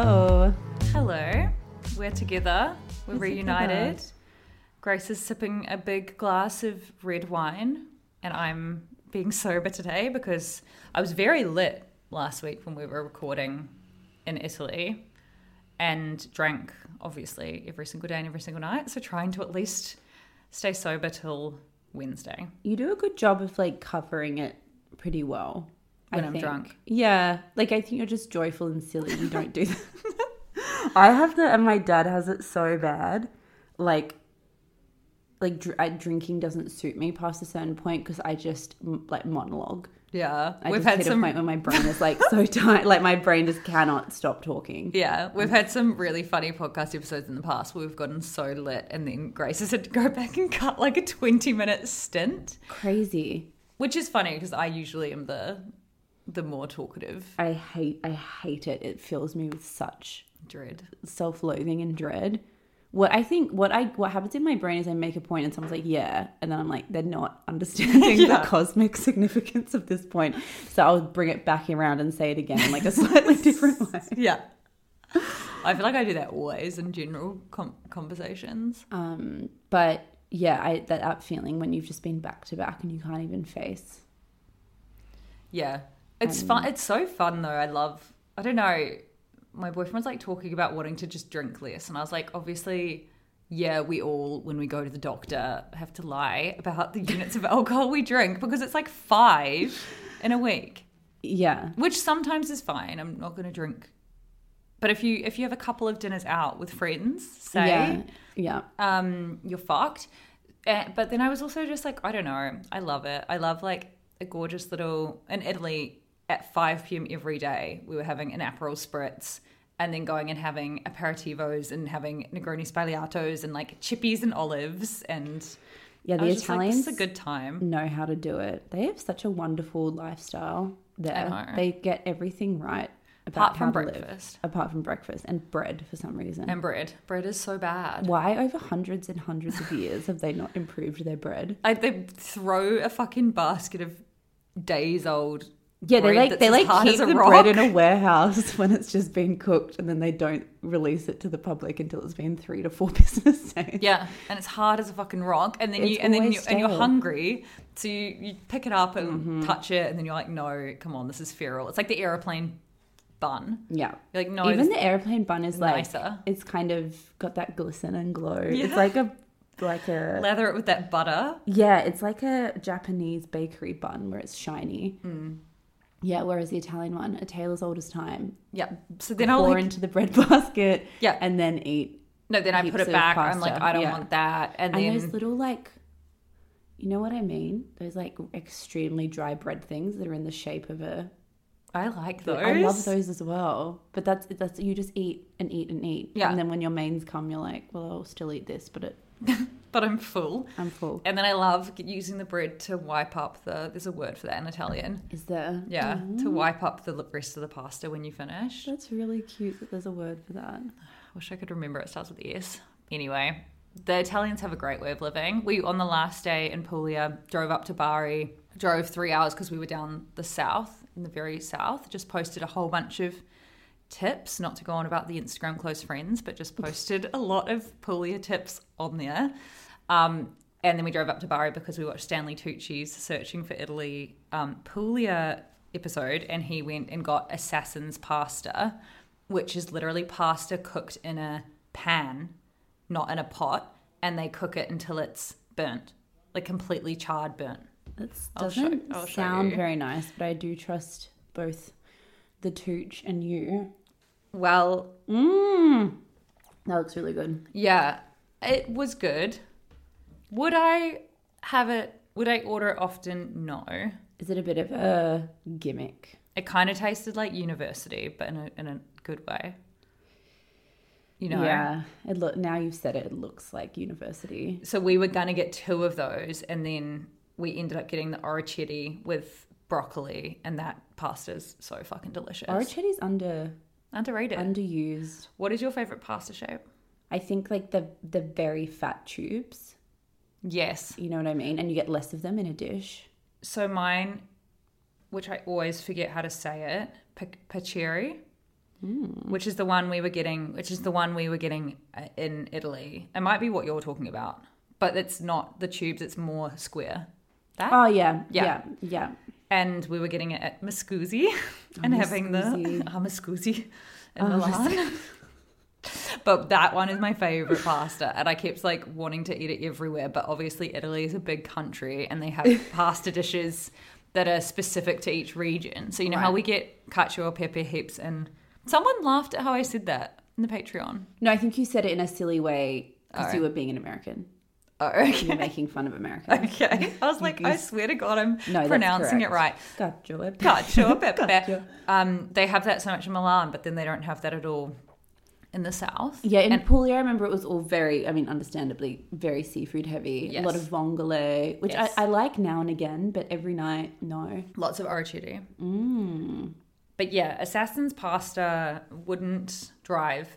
Hello. Hello. We're together. We're, We're reunited. together. Grace is sipping a big glass of red wine, and I'm being sober today because I was very lit last week when we were recording in Italy and drank, obviously, every single day and every single night. So trying to at least stay sober till Wednesday. You do a good job of like covering it pretty well. When I I'm think. drunk. Yeah. Like I think you're just joyful and silly. You don't do that. I have the and my dad has it so bad. Like like dr- drinking doesn't suit me past a certain point because I just m- like monologue. Yeah. I we've had some a point where my brain is like so tight. Like my brain just cannot stop talking. Yeah, we've had some really funny podcast episodes in the past where we've gotten so lit, and then Grace has had to go back and cut like a 20 minute stint, Crazy. which is funny because I usually am the the more talkative I hate I hate it. It fills me with such dread. self-loathing and dread. What I think, what I what happens in my brain is I make a point and someone's like, "Yeah," and then I'm like, they're not understanding Yeah. the cosmic significance of this point. So I'll bring it back around and say it again in like a slightly different way. Yeah. I feel like I do that always in general com- conversations. Um, but yeah, I that, that feeling when you've just been back to back and you can't even face. Yeah. It's fun. It's so fun though. I love, I don't know. My boyfriend's like talking about wanting to just drink less. And I was like, obviously, yeah, we all, when we go to the doctor, have to lie about the units of alcohol we drink because it's like five in a week, Yeah, which sometimes is fine. I'm not going to drink. But if you if you have a couple of dinners out with friends, say, yeah, yeah. um, you're fucked. Uh, but then I was also just like, I don't know. I love it. I love like a gorgeous little in Italy at 5 p.m. every day. We were having an Aperol spritz and then going and having aperitivos and having Negroni Sbagliatos and like chippies and olives and Yeah, the just like, Italians a good time. know how to do it. They have such a wonderful lifestyle there. They get everything right about Apart from breakfast. Apart from breakfast and bread for some reason. And bread. Bread is so bad. Why over hundreds and hundreds of years have they not improved their bread? I, they throw a fucking basket of days old. Yeah, they like they like keep the rock. bread in a warehouse when it's just been cooked, and then they don't release it to the public until it's been three to four business days. Yeah, and it's hard as a fucking rock, and then you and then you and you're hungry, so you, you pick it up and Mm-hmm. touch it, and then you're like, no, come on, this is feral. It's like the aeroplane bun. Yeah. You're like, no, Even the airplane bun is like nicer. it's kind of got that glisten and glow. Yeah. It's like a like a lather it with that butter. yeah, it's like a Japanese bakery bun where it's shiny. Mm. Yeah, whereas the Italian one, a tale as old as time. Yeah. So then I'll Pour like, into the bread basket. Yeah. and then eat. no, then I put it back. I'm like, I don't yeah. want that, and, And then those little like, you know what I mean? Those like extremely dry bread things that are in the shape of a I like those. I love those as well. But that's that's you just eat and eat and eat. Yeah. And then when your mains come, you're like, well, I'll still eat this, but it, But I'm full. I'm full. And then I love using the bread to wipe up the. There's a word for that in Italian. Is there? Yeah, to mm-hmm. wipe up the rest of the pasta when you finish. That's really cute that there's a word for that. I wish I could remember. It starts with S. Anyway, the Italians have a great way of living. We on the last day in Puglia drove up to Bari, drove three hours because we were down the south, in the very south. Just posted a whole bunch of tips, not to go on about the Instagram close friends, but just posted a lot of Puglia tips on there. Um, and then we drove up to Bari because we watched Stanley Tucci's Searching for Italy um, Puglia episode, and he went and got Assassin's Pasta, which is literally pasta cooked in a pan, not in a pot, and they cook it until it's burnt, like completely charred burnt. It doesn't show sound very nice, but I do trust both the Tooch and you. Well, Mmm. That looks really good. yeah, it was good. Would I have it? Would I order it often? No. Is it a bit of a gimmick? It kind of tasted like university, but in a in a good way. You know. Yeah. It look now you've said it, it looks like university. So we were gonna get two of those, and then we ended up getting the orecchiette with broccoli, and that pasta's so fucking delicious. Orecchiette's under Underrated. underused. what is your favorite pasta shape? I think like the the very fat tubes. Yes. You know what I mean? And you get less of them in a dish. So mine, which I always forget how to say it, pa- paccheri, which is the one we were getting, which is the one we were getting uh, in Italy. It might be what you're talking about, but it's not the tubes. It's more square. That Oh yeah, Yeah. yeah, yeah. And we were getting it at Miscusi and having the Miscusi. ah, Miscusi in Milan. but that one is my favorite pasta, and I kept like wanting to eat it everywhere. But obviously, Italy is a big country, and they have pasta dishes that are specific to each region. So you know how we get cacio e pepe heaps, and someone laughed at how I said that in the Patreon. No, I think you said it in a silly way because Alright. you were being an American. Oh, You're making fun of America. Okay. I was like, I swear to God, I'm No, pronouncing it right. correct. Gotcha. Cacio pepe. Gotcha. Um, they have that so much in Milan, but then they don't have that at all in the south. Yeah, in And- Puglia, I remember it was all very, I mean, understandably, very seafood heavy. A lot of vongole, which Yes. I, I like now and again, but every night, no. Lots of orecchiette. Mm. But yeah, Assassin's Pasta wouldn't drive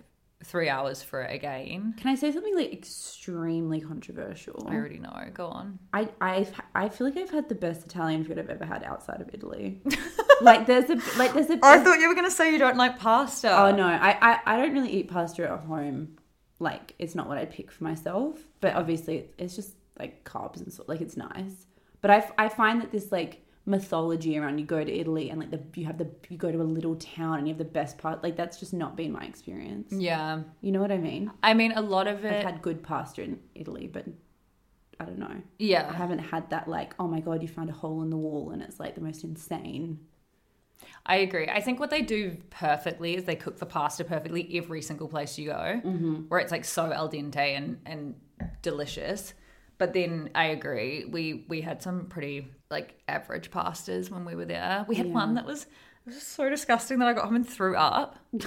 three hours for it again. Can I say something like extremely controversial? I already know. Go on. I I've, I feel like I've had the best Italian food I've ever had outside of Italy. like there's a like there's a I thought you were going to say you don't like pasta. Oh no, I, I I don't really eat pasta at home. Like it's not what I'd pick for myself. But obviously it's just like carbs and so like it's nice. But I, f- I find that this like mythology around you go to Italy and like the you have the you go to a little town and you have the best part like that's just not been my experience. Yeah. You know what I mean? I mean, a lot of I've it. had good pasta in Italy, but I don't know. Yeah. I haven't had that like oh my god you found a hole in the wall and it's like the most insane. I agree. I think what they do perfectly is they cook the pasta perfectly every single place you go, Mm-hmm. where it's like so al dente and, and delicious. But then I agree, we we had some pretty like average pastas when we were there. We had one that was, it was so disgusting that I got home and threw up.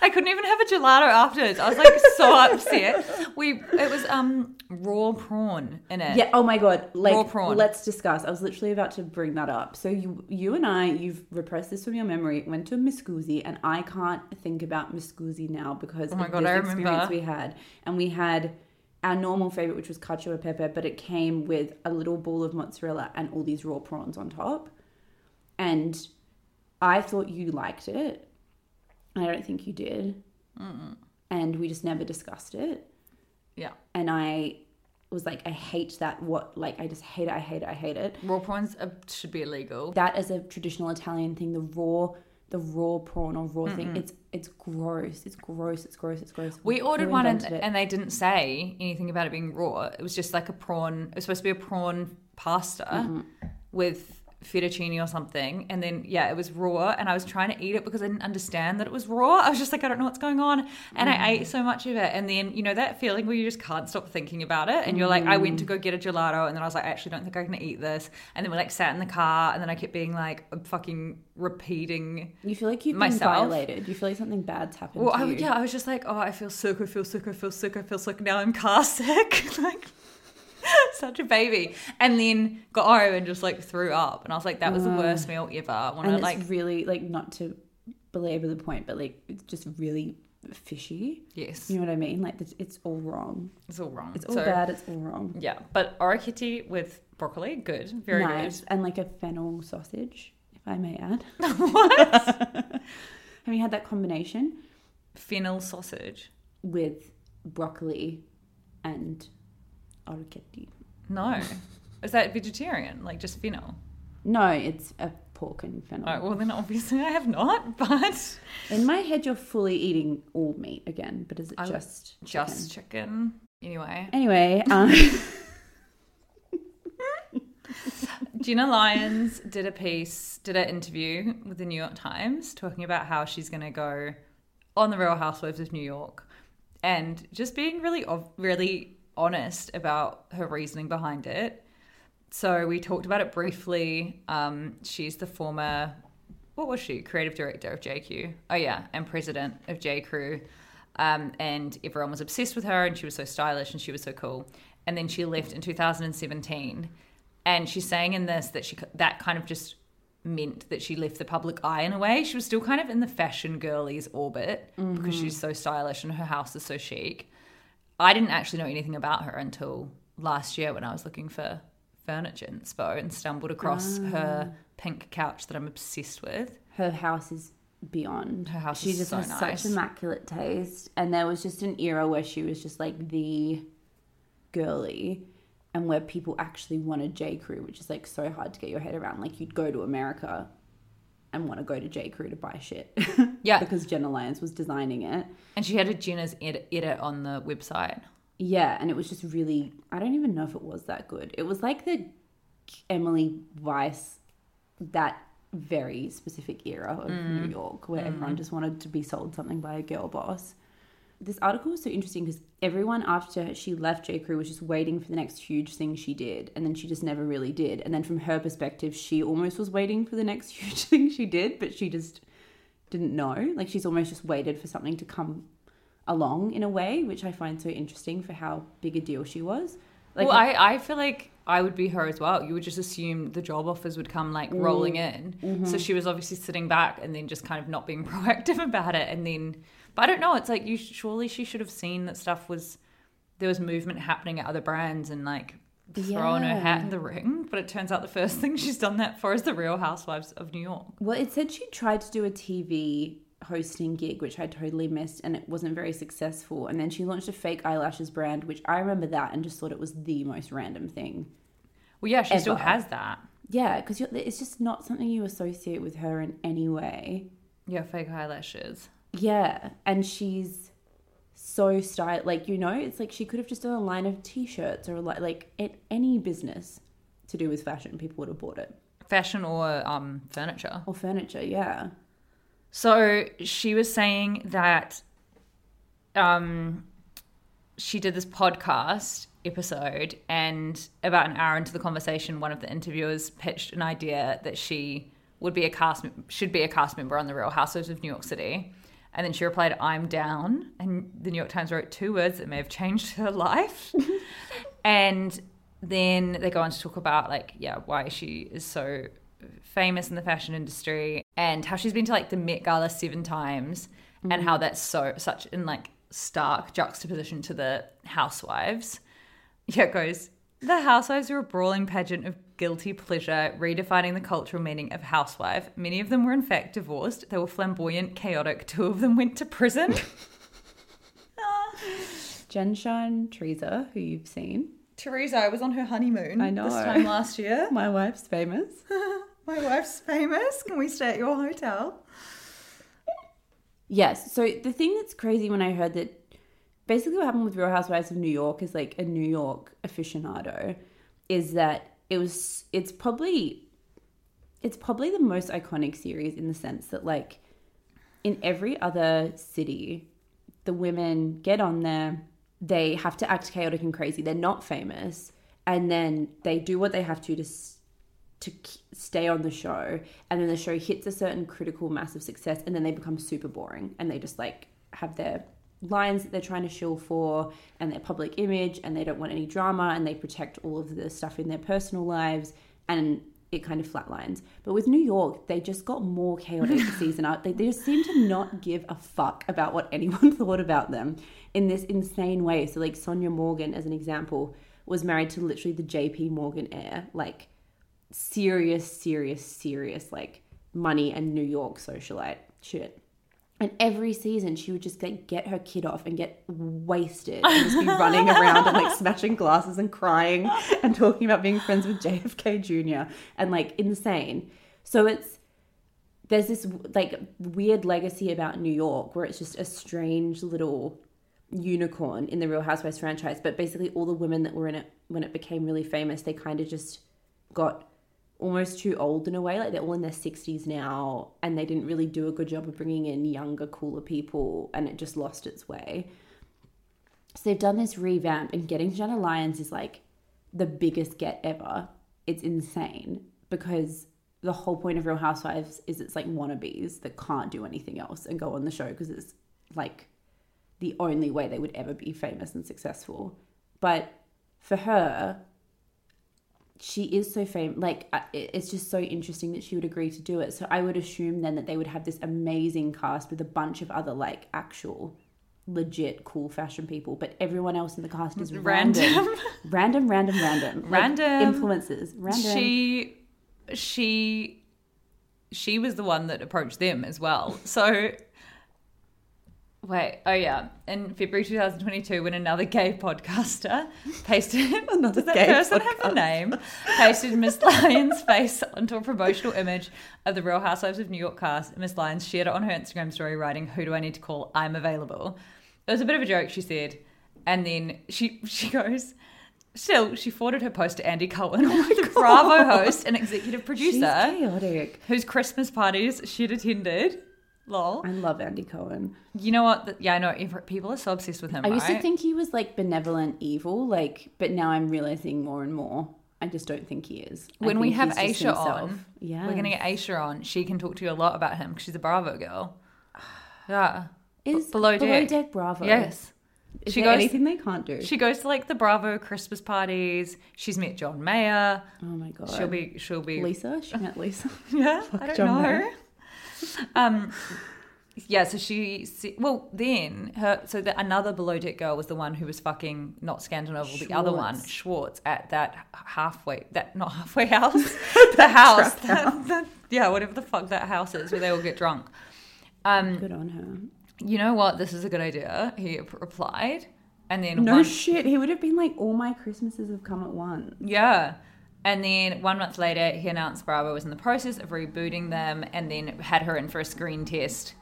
I couldn't even have a gelato afterwards. I was like so upset. We it was um raw prawn in it. Yeah. Oh my god. Like, Raw prawn. let's discuss. I was literally about to bring that up. So you, you and I, you've repressed this from your memory. Went to Miscusi, and I can't think about Miscusi now because Oh my of God, this I experience remember. we had. And we had our normal favorite, which was cacio e pepe, but it came with a little ball of mozzarella and all these raw prawns on top. And I thought you liked it. I don't think you did. And we just never discussed it Yeah. and I was like, I hate that. What like I just hate it. I hate it. I hate it. Raw prawns should be illegal. That is a traditional Italian thing. The raw, the raw prawn or raw thing. It's it's gross. It's gross. It's gross. It's gross. We ordered one and, and they didn't say anything about it being raw. It was just like a prawn. It was supposed to be a prawn pasta Mm-hmm. with fettuccine or something, and then yeah, it was raw, and I was trying to eat it because I didn't understand that it was raw. I was just like, I don't know what's going on, and I mm. ate so much of it, and then you know that feeling where you just can't stop thinking about it, and you're like, I went to mm. go get a gelato, and then I was like, I actually don't think I can eat this, and then we like sat in the car, and then I kept being like, fucking repeating. You feel like you've Myself. been violated. You feel like something bad's happened Well, to I, yeah, I was just like, oh, I feel sick, I feel sick, I feel sick, I feel sick. Now I'm car sick, like such a baby. And then got home and just like threw up, and I was like, that was the worst mm. meal ever. I want and to it's like, really like not to belabor the point, but like it's just really fishy. yes, You know what I mean? Like it's, it's all wrong. it's all wrong. It's all So, bad. It's all wrong. Yeah, but orecchiette with broccoli, good, very nice and like a fennel sausage, if I may add. what? Have you had that combination Fennel sausage? with broccoli and orecchiette? No, is that vegetarian? Like just fennel? No, it's a pork and fennel. Oh, well, then obviously I have not, but In my head, you're fully eating all meat again, but is it I just just chicken? chicken. Anyway, Anyway, um, Jenna Lyons did a piece, did an interview with the New York Times talking about how she's going to go on the Real Housewives of New York and just being really, really honest about her reasoning behind it. So we talked about it briefly. Um, she's the former, what was she? Creative director of J Crew. Oh yeah, and president of J Crew. Um, and everyone was obsessed with her, and she was so stylish and she was so cool. And then she left in 2017, and she's saying in this that she that kind of just meant that she left the public eye in a way. She was still kind of in the fashion girlies orbit because she's so stylish and her house is so chic. I didn't actually know anything about her until last year when I was looking for furniture in Spo and stumbled across ah. her pink couch that I'm obsessed with. her house is beyond. Her house she is just so has nice. such immaculate taste, and there was just an era where she was just like the girly, and where people actually wanted J Crew, which is like so hard to get your head around. Like you'd go to America and want to go to J Crew to buy shit. Yeah. because Jenna Lyons was designing it. And she had a Jenna's edit, edit on the website. Yeah, and it was just really I don't even know if it was that good. It was like the Emily Weiss that very specific era of mm. New York where mm. everyone just wanted to be sold something by a girl boss. This article was so interesting because everyone after she left J. Crew was just waiting for the next huge thing she did, and then she just never really did. And then from her perspective, she almost was waiting for the next huge thing she did, but she just didn't know. Like she's almost just waited for something to come along in a way, which I find so interesting for how big a deal she was. Like well, I, I feel like I would be her as well. You would just assume the job offers would come like rolling mm. in. So mm-hmm. she was obviously sitting back and then just kind of not being proactive about it. And then, but I don't know. It's like you surely she should have seen that stuff was there was movement happening at other brands and like thrown her hat in the ring. But it turns out the first thing she's done that for is the Real Housewives of New York. Well, it said she tried to do a TV hosting gig, which I totally missed, and it wasn't very successful. And then she launched a fake eyelashes brand, which I remember that and just thought it was the most random thing. Well, yeah, she still has that. Yeah, because it's just not something you associate with her in any way. Yeah, fake eyelashes. Yeah, and she's so style Like you know, it's like she could have just done a line of t-shirts or like like at any business to do with fashion, people would have bought it Fashion or um, furniture. or furniture. Yeah. So she was saying that um, she did this podcast episode, and about an hour into the conversation, one of the interviewers pitched an idea that she would be a cast should be a cast member on the Real Housewives of New York City. And then she replied, "I'm down." And the New York Times wrote two words that may have changed her life. and then they go on to talk about like, yeah, why she is so famous in the fashion industry and how she's been to like the Met Gala seven times and how mm. that's so such in like stark juxtaposition to the housewives. Yeah, it goes, the housewives are a brawling pageant of guilty pleasure, redefining the cultural meaning of housewife. Many of them were in fact divorced. They were flamboyant, chaotic. Two of them went to prison. Jen Shine Teresa, who you've seen. Teresa I was on her honeymoon I know. this time last year. My wife's famous. My wife's famous. Can we stay at your hotel? Yes. So the thing that's crazy when I heard that basically what happened with Real Housewives of New York is like a New York aficionado is that it was it's probably it's probably the most iconic series in the sense that like in every other city, the women get on there, they have to act chaotic and crazy. They're not famous, and then they do what they have to to to stay on the show, and then the show hits a certain critical mass of success, and then they become super boring, and they just like have their lines that they're trying to shill for and their public image and they don't want any drama and they protect all of the stuff in their personal lives and it kind of flatlines. But with New York, they just got more chaotic season out. They, they just seem to not give a fuck about what anyone thought about them in this insane way. So, like Sonja Morgan, as an example, was married to literally the JP Morgan heir. Like, serious, serious, serious, like money and New York socialite shit. And every season, she would just like get her kid off and get wasted and just be running around and like smashing glasses and crying and talking about being friends with JFK Jr. and like insane. So it's there's this like weird legacy about New York where it's just a strange little unicorn in the Real Housewives franchise. But basically, all the women that were in it when it became really famous, they kind of just got almost too old in a way. Like they're all in their 60s now and they didn't really do a good job of bringing in younger, cooler people and it just lost its way. So they've done this revamp and getting Jenna Lyons is like the biggest get ever. It's insane because the whole point of Real Housewives is it's like wannabes that can't do anything else and go on the show because it's like the only way they would ever be famous and successful. But for her, she is so famous. Like, uh, it's just so interesting that she would agree to do it. So I would assume then that they would have this amazing cast with a bunch of other, like, actual, legit, cool fashion people. But everyone else in the cast is random. Random. Random, random, random. Like, Random. influences. Random. She, she, she was the one that approached them as well. So, wait, oh yeah, in February 2022, when another gay podcaster pasted, Another does that gay person have a name? Pasted Miss Lyons' face onto a promotional image of the Real Housewives of New York cast. Miss Lyons shared it on her Instagram story, writing, "Who do I need to call? I'm available." It was a bit of a joke, she said, and then she she goes. Still, she forwarded her post to Andy Cohen, oh the Bravo host and executive She's producer, chaotic. whose Christmas parties she'd attended. Lol. I love Andy Cohen. You know what? Yeah, I know. People are so obsessed with him. I used to think he was like benevolent evil, like, but now I'm realizing more and more. I just don't think he is. When we have Aisha on, yeah, we're gonna get Aisha on. She can talk to you a lot about him because she's a Bravo girl. Yeah. is below deck. Bravo. Yes. Is She there goes- anything they can't do? She goes to like the Bravo Christmas parties. She's met John Mayer. oh my god. She'll be. She'll be. Lisa. She met Lisa. Yeah, I don't John know. Mayer. Um, yeah, so she, well, then her, so the, another below deck girl was the one who was fucking not Scandinavian, the other one, Schwartz. Schwartz, at that halfway, that not halfway house, the house, that, that- yeah, whatever the fuck that house is where they all get drunk. Um, Good on her. you know what? This is a good idea. He replied, and then No one, shit. He would have been like, all my Christmases have come at once. Yeah. And then one month later, he announced Bravo was in the process of rebooting them and then had her in for a screen test.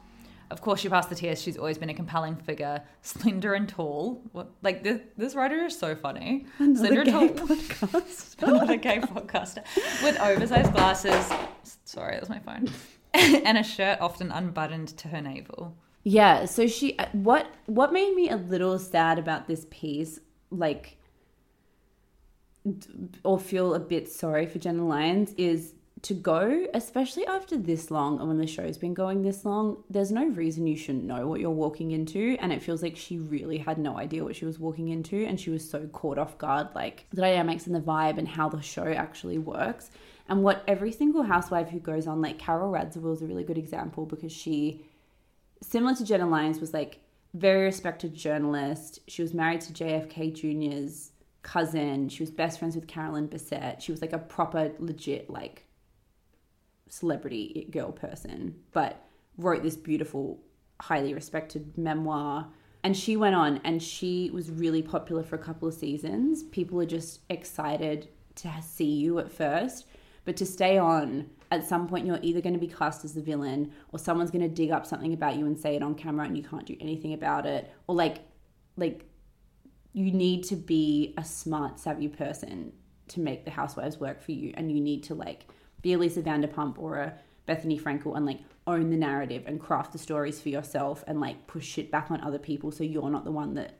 Of course, she passed the test. She's always been a compelling figure, slender and tall. What, like, this, this writer is so funny. slender gay and tall. Another gay podcaster. With oversized glasses. Sorry, that's my phone. and a shirt often unbuttoned to her navel. Yeah. So she. uh, What What made me a little sad about this piece, like, or feel a bit sorry for Jenna Lyons, is to go, especially after this long and when the show's been going this long. There's no reason you shouldn't know what you're walking into, and it feels like she really had no idea what she was walking into, and she was so caught off guard, like the dynamics and the vibe and how the show actually works. And what every single housewife who goes on, like Carole Radziwill is a really good example because she similar to Jenna Lyons, was like very respected journalist. She was married to JFK Jr.'s cousin. She was best friends with Carolyn Bessette. She was like a proper, legit, like celebrity girl person, but wrote this beautiful, highly respected memoir. And she went on and she was really popular for a couple of seasons. People are just excited to see you at first, but to stay on, at some point you're either going to be cast as the villain or someone's going to dig up something about you and say it on camera and you can't do anything about it. Or like, like you need to be a smart, savvy person to make the housewives work for you, and you need to like be a Lisa Vanderpump or a Bethenny Frankel and like own the narrative and craft the stories for yourself and like push shit back on other people so you're not the one that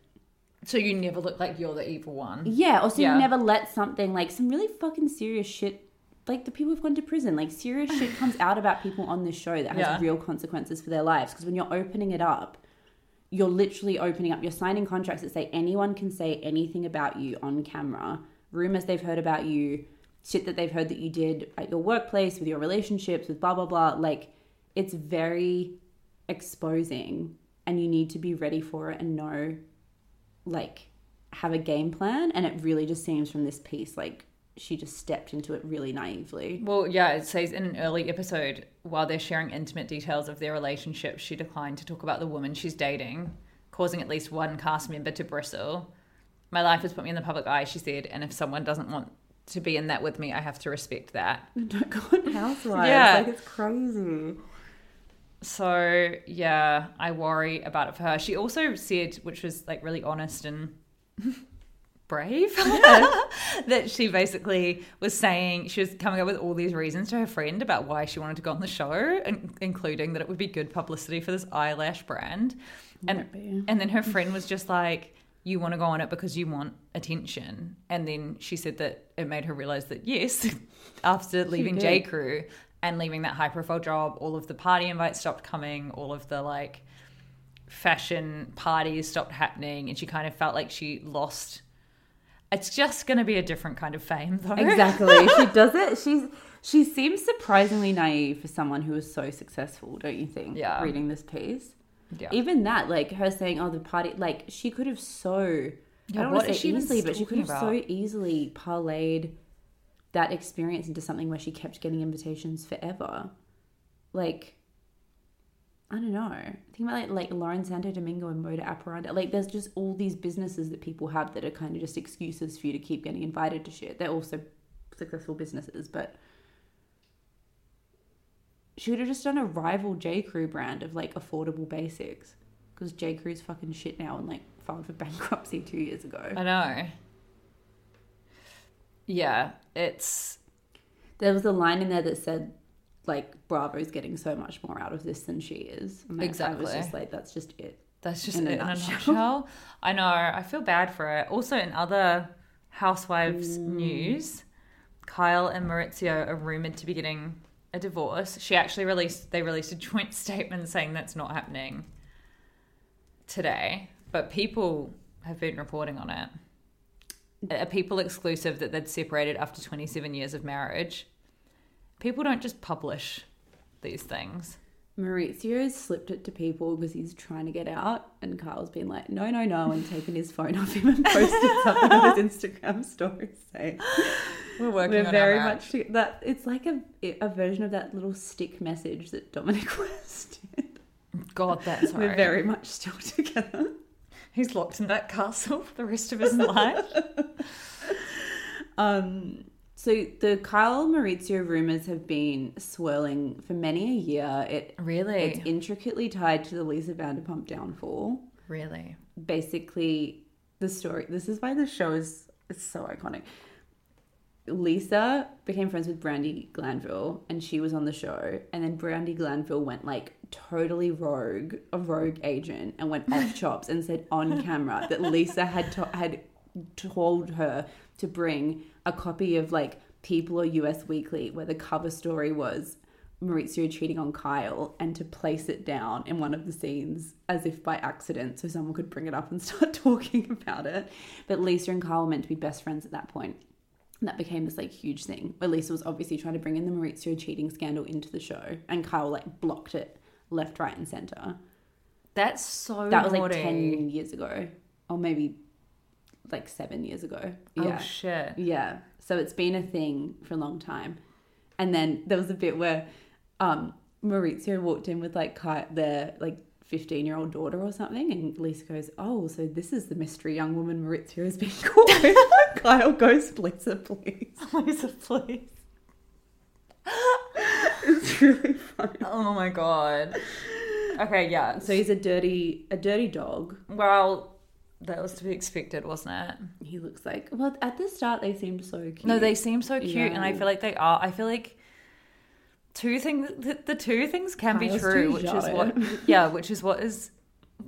So you never look like you're the evil one. yeah, or so Yeah. you never let something like some really fucking serious shit like the people who've gone to prison, like serious shit comes out about people on this show that has Yeah. real consequences for their lives. Because when you're opening it up, you're literally opening up, you're signing contracts that say anyone can say anything about you on camera, rumors they've heard about you, shit that they've heard that you did at your workplace, with your relationships, with blah, blah, blah. Like, it's very exposing, and you need to be ready for it and know like have a game plan and it really just seems from this piece like she just stepped into it really naively Well, yeah, it says in an early episode, while they're sharing intimate details of their relationship, she declined to talk about the woman she's dating, causing at least one cast member to bristle. My life has put me in the public eye, she said, and if someone doesn't want to be in that with me, I have to respect that. don't go on housewives Yeah. like it's crazy So, yeah, I worry about it for her. She also said, which was like really honest and brave, that she basically was saying she was coming up with all these reasons to her friend about why she wanted to go on the show, including that it would be good publicity for this eyelash brand. And, and then her friend was just like, you want to go on it because you want attention. And then she said that it made her realize that yes, after leaving. J. Crew and leaving that high profile job, all of the party invites stopped coming, all of the like fashion parties stopped happening, and she kind of felt like she lost. It's just going to be a different kind of fame, though. exactly she does it she's she seems surprisingly naive for someone who is so successful don't you think Yeah. reading this piece Yeah. even that like her saying oh the party like she could have so Yeah, i don't what want to say she easily but she could have talking so easily parlayed that experience into something where she kept getting invitations forever like I don't know. Think about like, like Lauren Santo Domingo and Moda Operandi. Like, there's just all these businesses that people have that are kind of just excuses for you to keep getting invited to shit. They're also successful businesses, but she would have just done a rival J Crew brand of like affordable basics because J Crew's fucking shit now and like filed for bankruptcy two years ago. I know. Yeah, it's There was a line in there that said like Bravo's getting so much more out of this than she is. And I- I was Exactly. just like, that's just it. That's just In it a nutshell. nutshell. I know. I feel bad for it. Also, in other housewives Mm. news, Kyle and Mauricio are rumored to be getting a divorce. She actually released. They released a joint statement saying that's not happening today, but people have been reporting on it. A people exclusive that they'd separated after 27 years of marriage. People don't just publish these things. Mauricio's slipped it to people because he's trying to get out, and Kyle's been like, no, no, no, and taken his phone off him and posted something on his Instagram story saying, We're working We're on very much that. It's like a a version of that little stick message that Dominic West did. God, that's We're very much still together. He's locked in that castle for the rest of his life. Um, so the Kyle Mauricio rumors have been swirling for many a year. It Really? it's intricately tied to the Lisa Vanderpump downfall. really? basically the story this is why the show is it's so iconic lisa became friends with brandi glanville and she was on the show and then brandi glanville went like totally rogue a rogue agent and went off chops and said on camera that lisa had to- had told her to bring a copy of like people or us weekly where the cover story was Mauricio cheating on Kyle and to place it down in one of the scenes as if by accident so someone could bring it up and start talking about it. But Lisa and Kyle were meant to be best friends at that point. And that became this like huge thing where Lisa was obviously trying to bring in the Mauricio cheating scandal into the show and Kyle like blocked it left, right, and center. That's so That was like 10 years ago or maybe like seven years ago. Oh shit. Yeah. So it's been a thing for a long time. And then there was a bit where um, Mauricio walked in with like their like 15 year old daughter or something. And Lisa goes, Oh, so this is the mystery young woman Mauricio has been called. Kyle goes, Lisa, please. Lisa, please. It's really funny. Oh my god. Okay, yeah. So he's a dirty, a dirty dog. Well, that was to be expected, wasn't it? He looks like, well, at the start they seemed so cute. No, they seem so cute, and I feel like they are. I feel like two things the, the two things can be true, which is what yeah, which is what is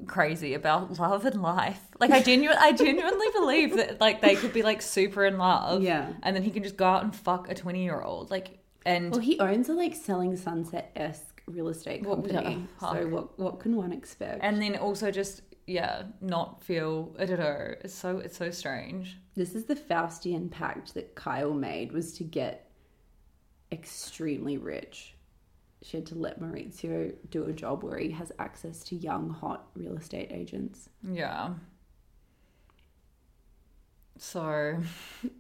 crazy about love and life. Like I genuinely I genuinely believe that like they could be like super in love. Yeah. And then he can just go out and fuck a twenty year old. Like and Well, he owns a like selling sunset esque real estate company. yeah, so what what can one expect? and then also just yeah, not feel I don't know. It's so it's so strange. this is the Faustian pact that Kyle made was to get extremely rich. She had to let Mauricio do a job where he has access to young, hot real estate agents. Yeah. So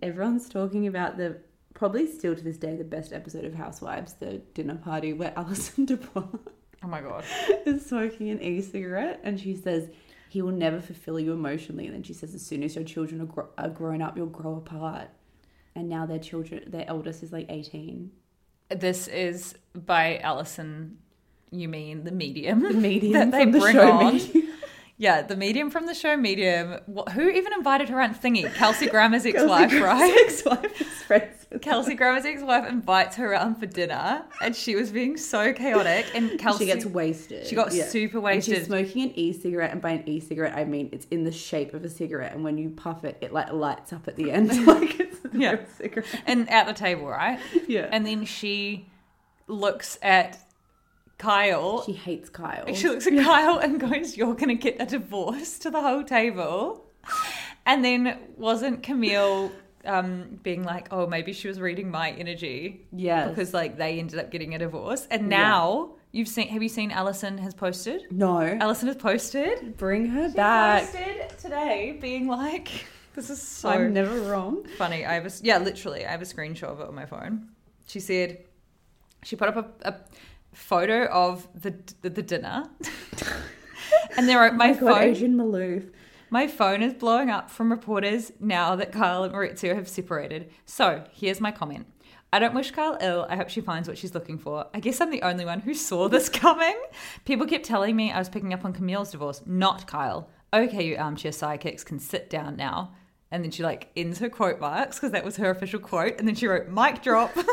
Everyone's talking about the probably still to this day the best episode of Housewives, the dinner party where Alison Dubois oh my god. is smoking an e-cigarette and she says he will never fulfill you emotionally and then she says as soon as your children are, gro- are grown up you'll grow apart and now their children their eldest is like 18 This is by Alison. You mean the medium? The medium that they from the bring show on. Medium. Yeah, the medium from the show Medium. Wh- Who even invited her on Thingy? Kelsey Grammer's ex-wife, Kelsey right? Ex-wife friends Kelsey Grammer's ex-wife invites her around for dinner, and she was being so chaotic. And Kelsey she gets wasted. She got super And wasted. she's smoking an e-cigarette, and by an e-cigarette, I mean it's in the shape of a cigarette, and when you puff it, it like lights up at the end, like it's a Yeah. cigarette. and at the table, right? Yeah. And then she looks at Kyle. She hates Kyle. She looks at Kyle and goes, You're going to get a divorce to the whole table. And then wasn't Camille um, being like, Oh, maybe she was reading my energy? Yeah. Because like they ended up getting a divorce. And now you've seen, have you seen Alison has posted? no, Alison has posted. bring her She back. posted today being like, This is so I'm never wrong. funny. I have a, yeah, literally, I have a screenshot of it on my phone. She said, she put up a, a photo of the the, the dinner, and there are my Oh God, phone. Adrienne Maloof. My phone is blowing up from reporters now that Kyle and Mauricio have separated. So here's my comment. I don't wish Kyle ill. I hope she finds what she's looking for. I guess I'm the only one who saw this coming. People kept telling me I was picking up on Camille's divorce, not Kyle. Okay, you armchair sidekicks can sit down now. And then she like ends her quote marks because that was her official quote. And then she wrote, mic drop.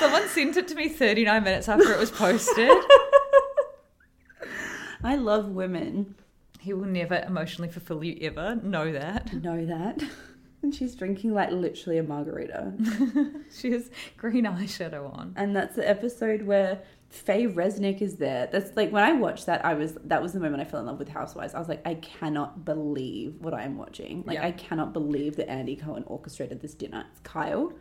Someone sent it to me 39 minutes after it was posted. I love women. He will never emotionally fulfill you ever. Know that. Know that. And she's drinking like literally a margarita. She has green eyeshadow on. and that's the episode where Faye Resnick is there. That's like when I watched that, I was that was the moment I fell in love with Housewives. I was like, I cannot believe what I am watching. Like, Yeah. I cannot believe that Andy Cohen orchestrated this dinner. It's Kyle,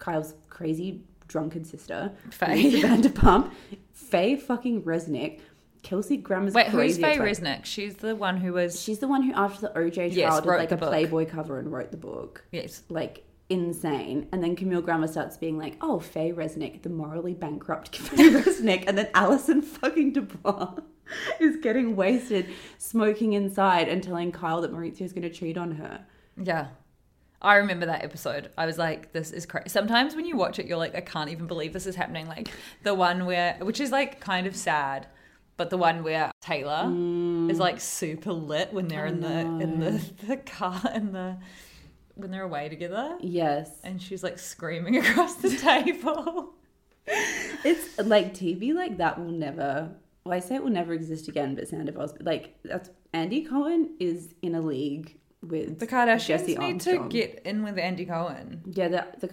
Kyle's crazy drunken sister, Faye. Vanderpump, Faye fucking Resnick, Kelsey Grammer's Wait, who's. Faye. Resnick? She's the one who was. She's the one who, after the OJ trial, Yes, did like the a book. Playboy cover and wrote the book yes. like insane. And then Camille Grammer starts being like, "Oh, Faye Resnick, the morally bankrupt Faye Resnick," and then Alison fucking Dubois is getting wasted, smoking inside, and telling Kyle that Mauricio's going to cheat on her. Yeah. I remember that episode. I was like, this is crazy. Sometimes when you watch it, you're like, I can't even believe this is happening. Like the one where, which is like kind of sad, but the one where Taylor is mm. like super lit when they're in the in the, the car in the when they're away together, Yes, and she's like screaming across the table. it's like TV like that will never. Well, I say it will never exist again, but Sound of Oz, like that's Andy Cohen is in a league with The Kardashians Jesse need to get in with Andy Cohen. yeah the, the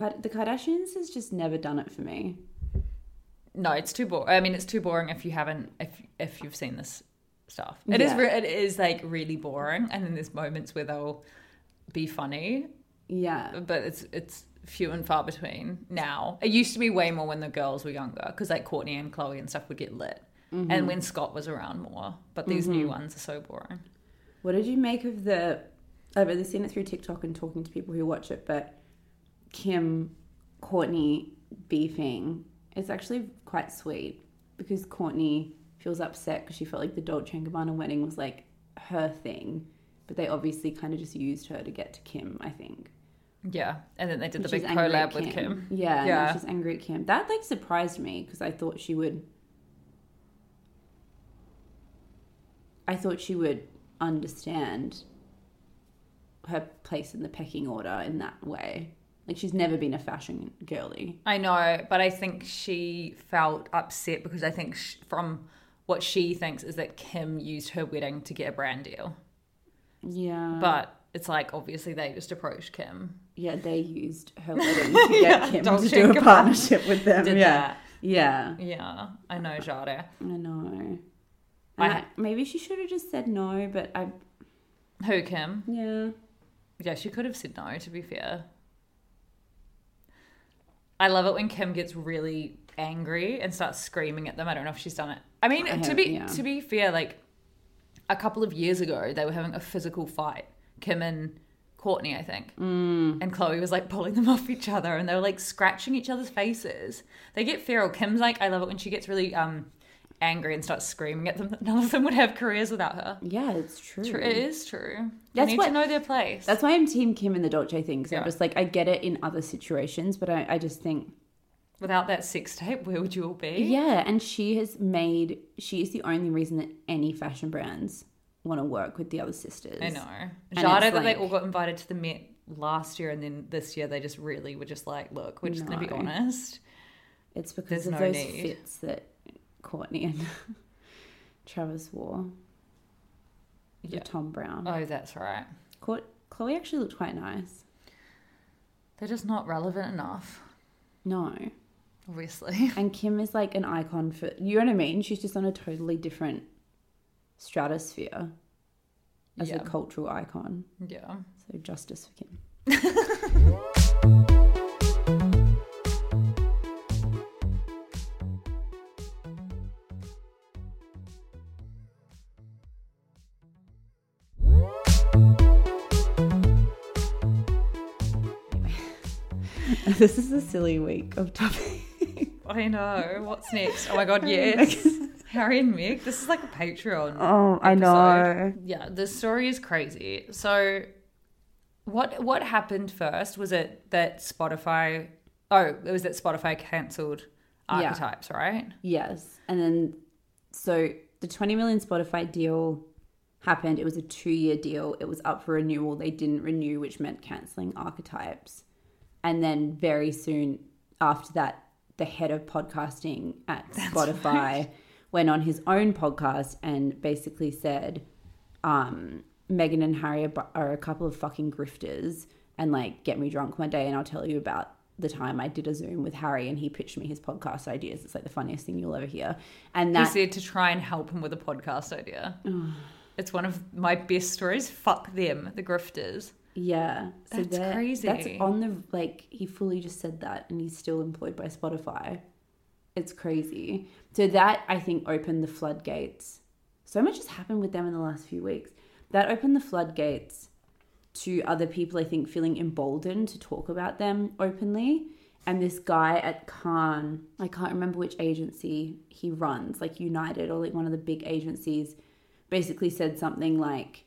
But the Kardashians has just never done it for me. No, it's too boring. I mean, it's too boring if you haven't if if you've seen this stuff. It is Yeah. re- it is like really boring, and then there's moments where they'll be funny, Yeah. but it's it's few and far between now. It used to be way more when the girls were younger, because like Kourtney and Khloe and stuff would get lit, mm-hmm. and when Scott was around more. But these new mm-hmm. ones are so boring. What did you make of the? I've only seen it through TikTok and talking to people who watch it, but Kim, Kourtney beefing is actually quite sweet because Kourtney feels upset because she felt like the Dolce and Gabbana wedding was like her thing, but they obviously kind of just used her to get to Kim. I think. Yeah, and then they did the big collab with Kim. Yeah, yeah. yeah. she's angry at Kim. That like surprised me because I thought she would. I thought she would understand her place in the pecking order in that way. Like she's never been a fashion girly. I know, but I think she felt upset because I think sh- from what she thinks is that Kim used her wedding to get a brand deal. Yeah, But it's like obviously they just approached Kim. yeah, they used her wedding to get Yeah, Kim Dolce to do a partnership with them. Did yeah, that. yeah, Yeah, I know, Jada. I know. I- I, maybe she should have just said no, but I Who, Kim? yeah. Yeah, she could have said no, to be fair. I love it when Kim gets really angry and starts screaming at them. I don't know if she's done it. I mean, I to be yeah. to be fair, like a couple of years ago, they were having a physical fight. Kim and Kourtney, I think, mm. and Khloe was like pulling them off each other, and they were like scratching each other's faces. They get feral. Kim's like, I love it when she gets really um angry and starts screaming at them. That none of them would have careers without her. Yeah, it's true. True, it is true. They That's need what- to know their place. That's why I'm Team Kim and the Dolce thing. Because Yeah. I'm just like, I get it in other situations, but I, I just think, Without that sex tape, where would you all be? yeah. And she has made, she is the only reason that any fashion brands want to work with the other sisters. I know. And Jada that they all got invited to the Met last year, and then this year they just really were just like, look, we're just going to be honest. It's because There's of no those need. fits that Kourtney and Travis wore. The Yeah. Thom Browne. Oh, that's right. Court, Khloe actually looked quite nice. They're just not relevant enough, No. obviously. And Kim is like an icon for, you know what I mean? She's just on a totally different stratosphere as Yeah. a cultural icon. Yeah. So justice for Kim. this is a silly week of topics. I know. What's next? Oh my god, yes. Harry and Meg. This is like a Patreon. Oh, I know. Yeah, the story is crazy. So, what what happened first? Was it that Spotify? Oh, it was that Spotify cancelled Yeah. archetypes, right? Yes. And then, so the 20 million Spotify deal happened. It was a two year deal. It was up for renewal. They didn't renew, which meant canceling archetypes. And then, very soon after that, the head of podcasting at Spotify went on his own podcast and basically said, um, Meghan and Harry are, a couple of fucking grifters and like get me drunk one day and I'll tell you about the time I did a Zoom with Harry and he pitched me his podcast ideas. It's like the funniest thing you'll ever hear. And He said to try and help him with a podcast idea. it's one of my best stories. Fuck them, the grifters. Yeah, so That's that- crazy. That's on the like he fully just said that and he's still employed by Spotify. It's crazy. So that I think opened the floodgates. So much has happened with them in the last few weeks. That opened the floodgates to other people, I think, feeling emboldened to talk about them openly. And this guy at Cannes, I can't remember which agency he runs, like United or like one of the big agencies, basically said something like,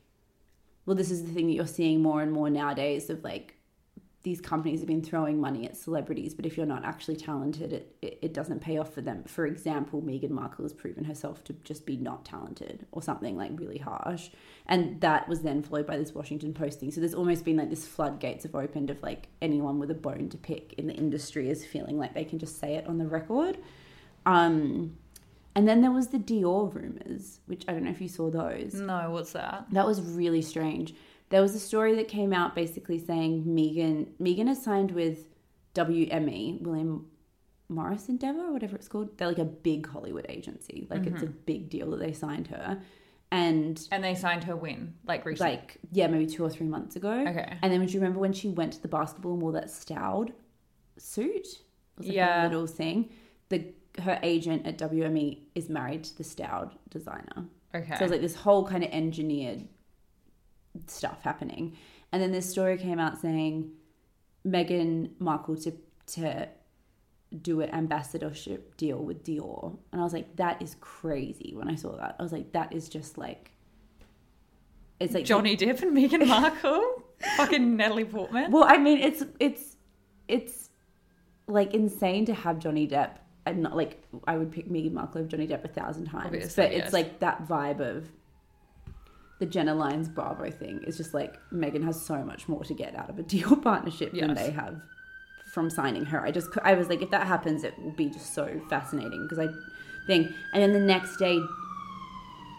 well, this is the thing that you're seeing more and more nowadays of like these companies have been throwing money at celebrities, but if you're not actually talented, it, it, it doesn't pay off for them. For example, Meghan Markle has proven herself to just be not talented or something like really harsh. And that was then followed by this Washington Post thing. So there's almost been like this floodgates have opened of like anyone with a bone to pick in the industry is feeling like they can just say it on the record. Um, and then there was the Dior rumors, which I don't know if you saw those. No, what's that? That was really strange. There was a story that came out basically saying Meghan Meghan has signed with WME, William Morris Endeavor, or whatever it's called. They're like a big Hollywood agency. Like it's a mm-hmm. big deal that they signed her. And And they signed her when? Like recently? like yeah, maybe two or three months ago. Okay. And then would you remember when she went to the basketball and wore that Staud suit? It was like Yeah. a little thing. The her agent at WME is married to the Staud designer. okay. So it's like this whole kind of engineered stuff happening. And then this story came out saying Meghan Markle to to do an ambassadorship deal with Dior. And I was like, that is crazy when I saw that. I was like, that is just like it's like Johnny Depp and Meghan Markle? Fucking Natalie Portman? Well, I mean, it's it's it's like insane to have Johnny Depp, and not like I would pick Meghan Markle over Johnny Depp a thousand times, Obviously, but yes. it's like that vibe of the Jenna Lyons Bravo thing. Is just like Meghan has so much more to get out of a Dior partnership than they have from signing her. I just I was like, if that happens, it will be just so fascinating because I think, and then the next day.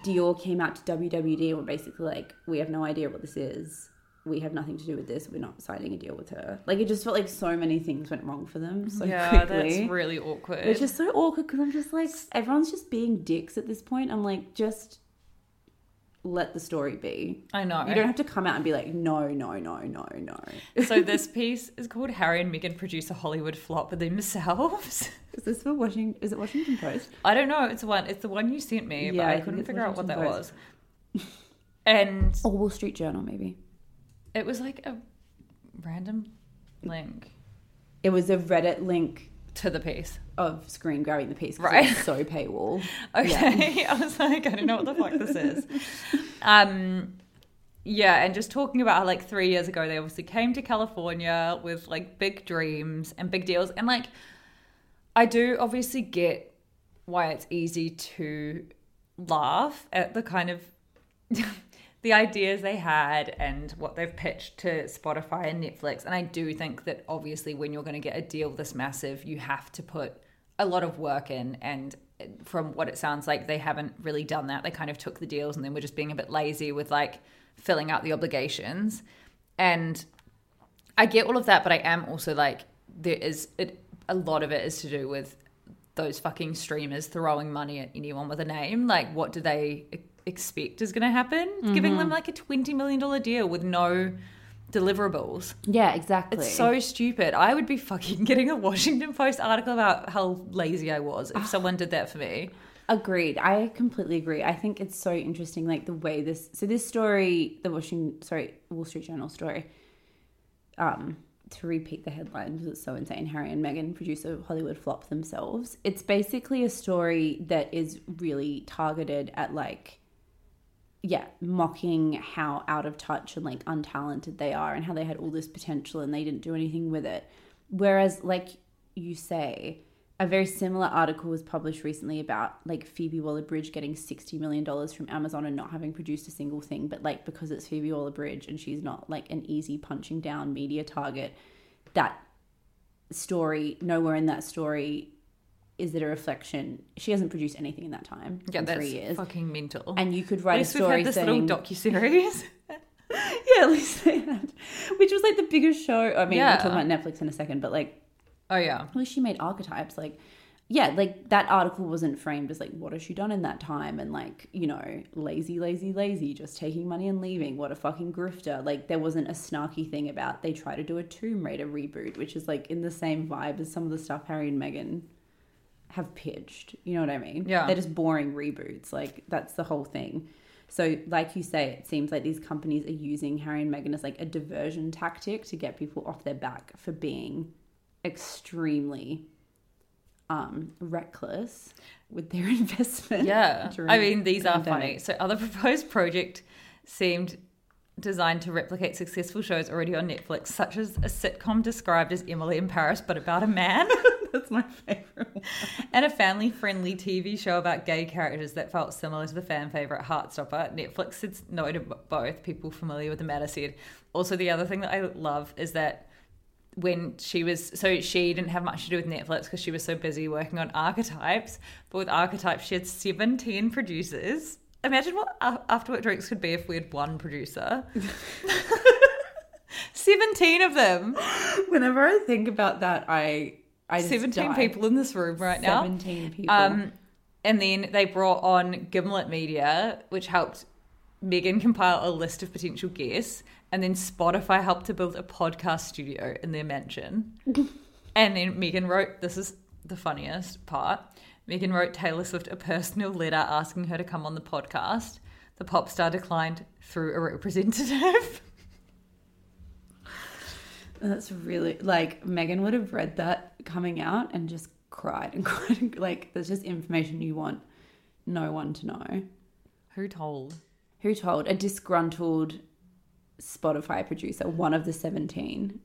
Dior came out to WWD and were basically like, "We have no idea what this is. We have nothing to do with this. We're not signing a deal with her." Like it just felt like so many things went wrong for them so yeah, quickly. that's really awkward. It's just so awkward because I'm just like, everyone's just being dicks at this point. I'm like, just let the story be. I know. You don't have to come out and be like, no, no, no, no, no. so this piece is called Harry and Meghan produce a Hollywood flop with themselves. Is this for Washington? Is it Washington Post? I don't know. It's one. It's the one you sent me, but I I couldn't figure out what that Washington was. And Or Wall Street Journal, maybe. It was like a random link It was a Reddit link to the piece. of screen grabbing the piece. Right. So paywall. Okay. I was like, I don't know what the fuck this is. Um yeah, and just talking about how like three years ago they obviously came to California with like big dreams and big deals. And like I do obviously get why it's easy to laugh at the kind of the ideas they had and what they've pitched to Spotify and Netflix. And I do think that obviously when you're going to get a deal this massive, you have to put a lot of work in. And from what it sounds like, they haven't really done that. They kind of took the deals and then were just being a bit lazy with like filling out the obligations. And I get all of that, but I am also like, there is it, a lot of it is to do with those fucking streamers throwing money at anyone with a name. Like, what do they expect is going to happen? Giving them like a $20 million deal with no deliverables. Yeah, exactly. It's so stupid. I would be fucking getting a Washington Post article about how lazy I was if someone did that for me. Agreed. I completely agree. I think it's so interesting, like the way this. So this story, the Washington, sorry, Wall Street Journal story. Um, to repeat the headline because it's so insane. Harry and Meghan produce a Hollywood flop themselves. It's basically a story that is really targeted at like, yeah, mocking how out of touch and like untalented they are and how they had all this potential and they didn't do anything with it. Whereas, like you say, a very similar article was published recently about like Phoebe Waller-Bridge getting sixty million dollars from Amazon and not having produced a single thing, but like because it's Phoebe Waller-Bridge and she's not like an easy punching down media target, that story nowhere in that story is it a reflection. She hasn't produced anything in that time Yeah, in that's three years, fucking mental. and you could write a least we've story had this saying little docu-series. yeah, at least they had, which was like the biggest show. I mean, Yeah. we'll talk about Netflix in a second, but like oh, yeah. at least she made archetypes like yeah like that article wasn't framed as like what has she done in that time and like you know lazy lazy lazy just taking money and leaving what a fucking grifter like there wasn't a snarky thing about they try to do a tomb raider reboot which is like in the same vibe as some of the stuff harry and meghan have pitched you know what i mean Yeah. they're just boring reboots like that's the whole thing so like you say it seems like these companies are using harry and meghan as like a diversion tactic to get people off their back for being extremely um reckless with their investment. Yeah. I mean, these the are pandemic. funny. So, other proposed project seemed designed to replicate successful shows already on Netflix, such as a sitcom described as Emily in Paris, but about a man, That's my favorite. One. and a family friendly TV show about gay characters that felt similar to the fan favorite Heartstopper. Netflix said no to both. People familiar with the matter said. Also, the other thing that I love is that when she was so she didn't have much to do with Netflix because she was so busy working on archetypes. But with archetypes, she had seventeen producers. Imagine what After Work Drinks could be if we had one producer. 17 of them. Whenever I think about that, I I just 17 die. people in this room right now. 17 people. Um, and then they brought on Gimlet Media, which helped Meghan compile a list of potential guests. And then Spotify helped to build a podcast studio in their mansion. and then Meghan wrote this is the funniest part. Meghan wrote Taylor Swift a personal letter asking her to come on the podcast. The pop star declined through a representative. That's really like Meghan would have read that coming out and just cried and cried. And, like, there's just information you want no one to know. Who told? Who told a disgruntled Spotify producer, one of the 17?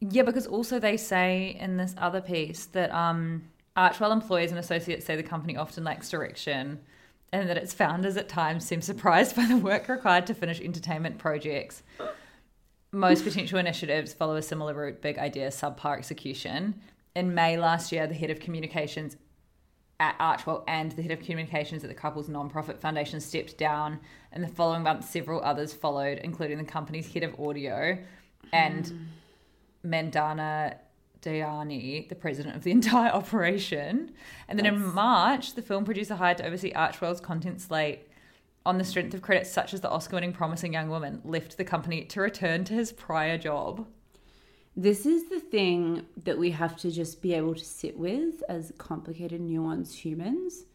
Yeah, because also they say in this other piece that um, Archwell employees and associates say the company often lacks direction and that its founders at times seem surprised by the work required to finish entertainment projects. Most potential initiatives follow a similar route big idea, subpar execution. In May last year, the head of communications at Archwell and the head of communications at the couple's nonprofit foundation stepped down. And the following month, several others followed, including the company's head of audio and hmm. Mandana Dayani, the president of the entire operation. And then in March, the film producer hired to oversee Archwell's content slate on the strength of credits such as the Oscar winning Promising Young Woman, left the company to return to his prior job. This is the thing that we have to just be able to sit with as complicated, nuanced humans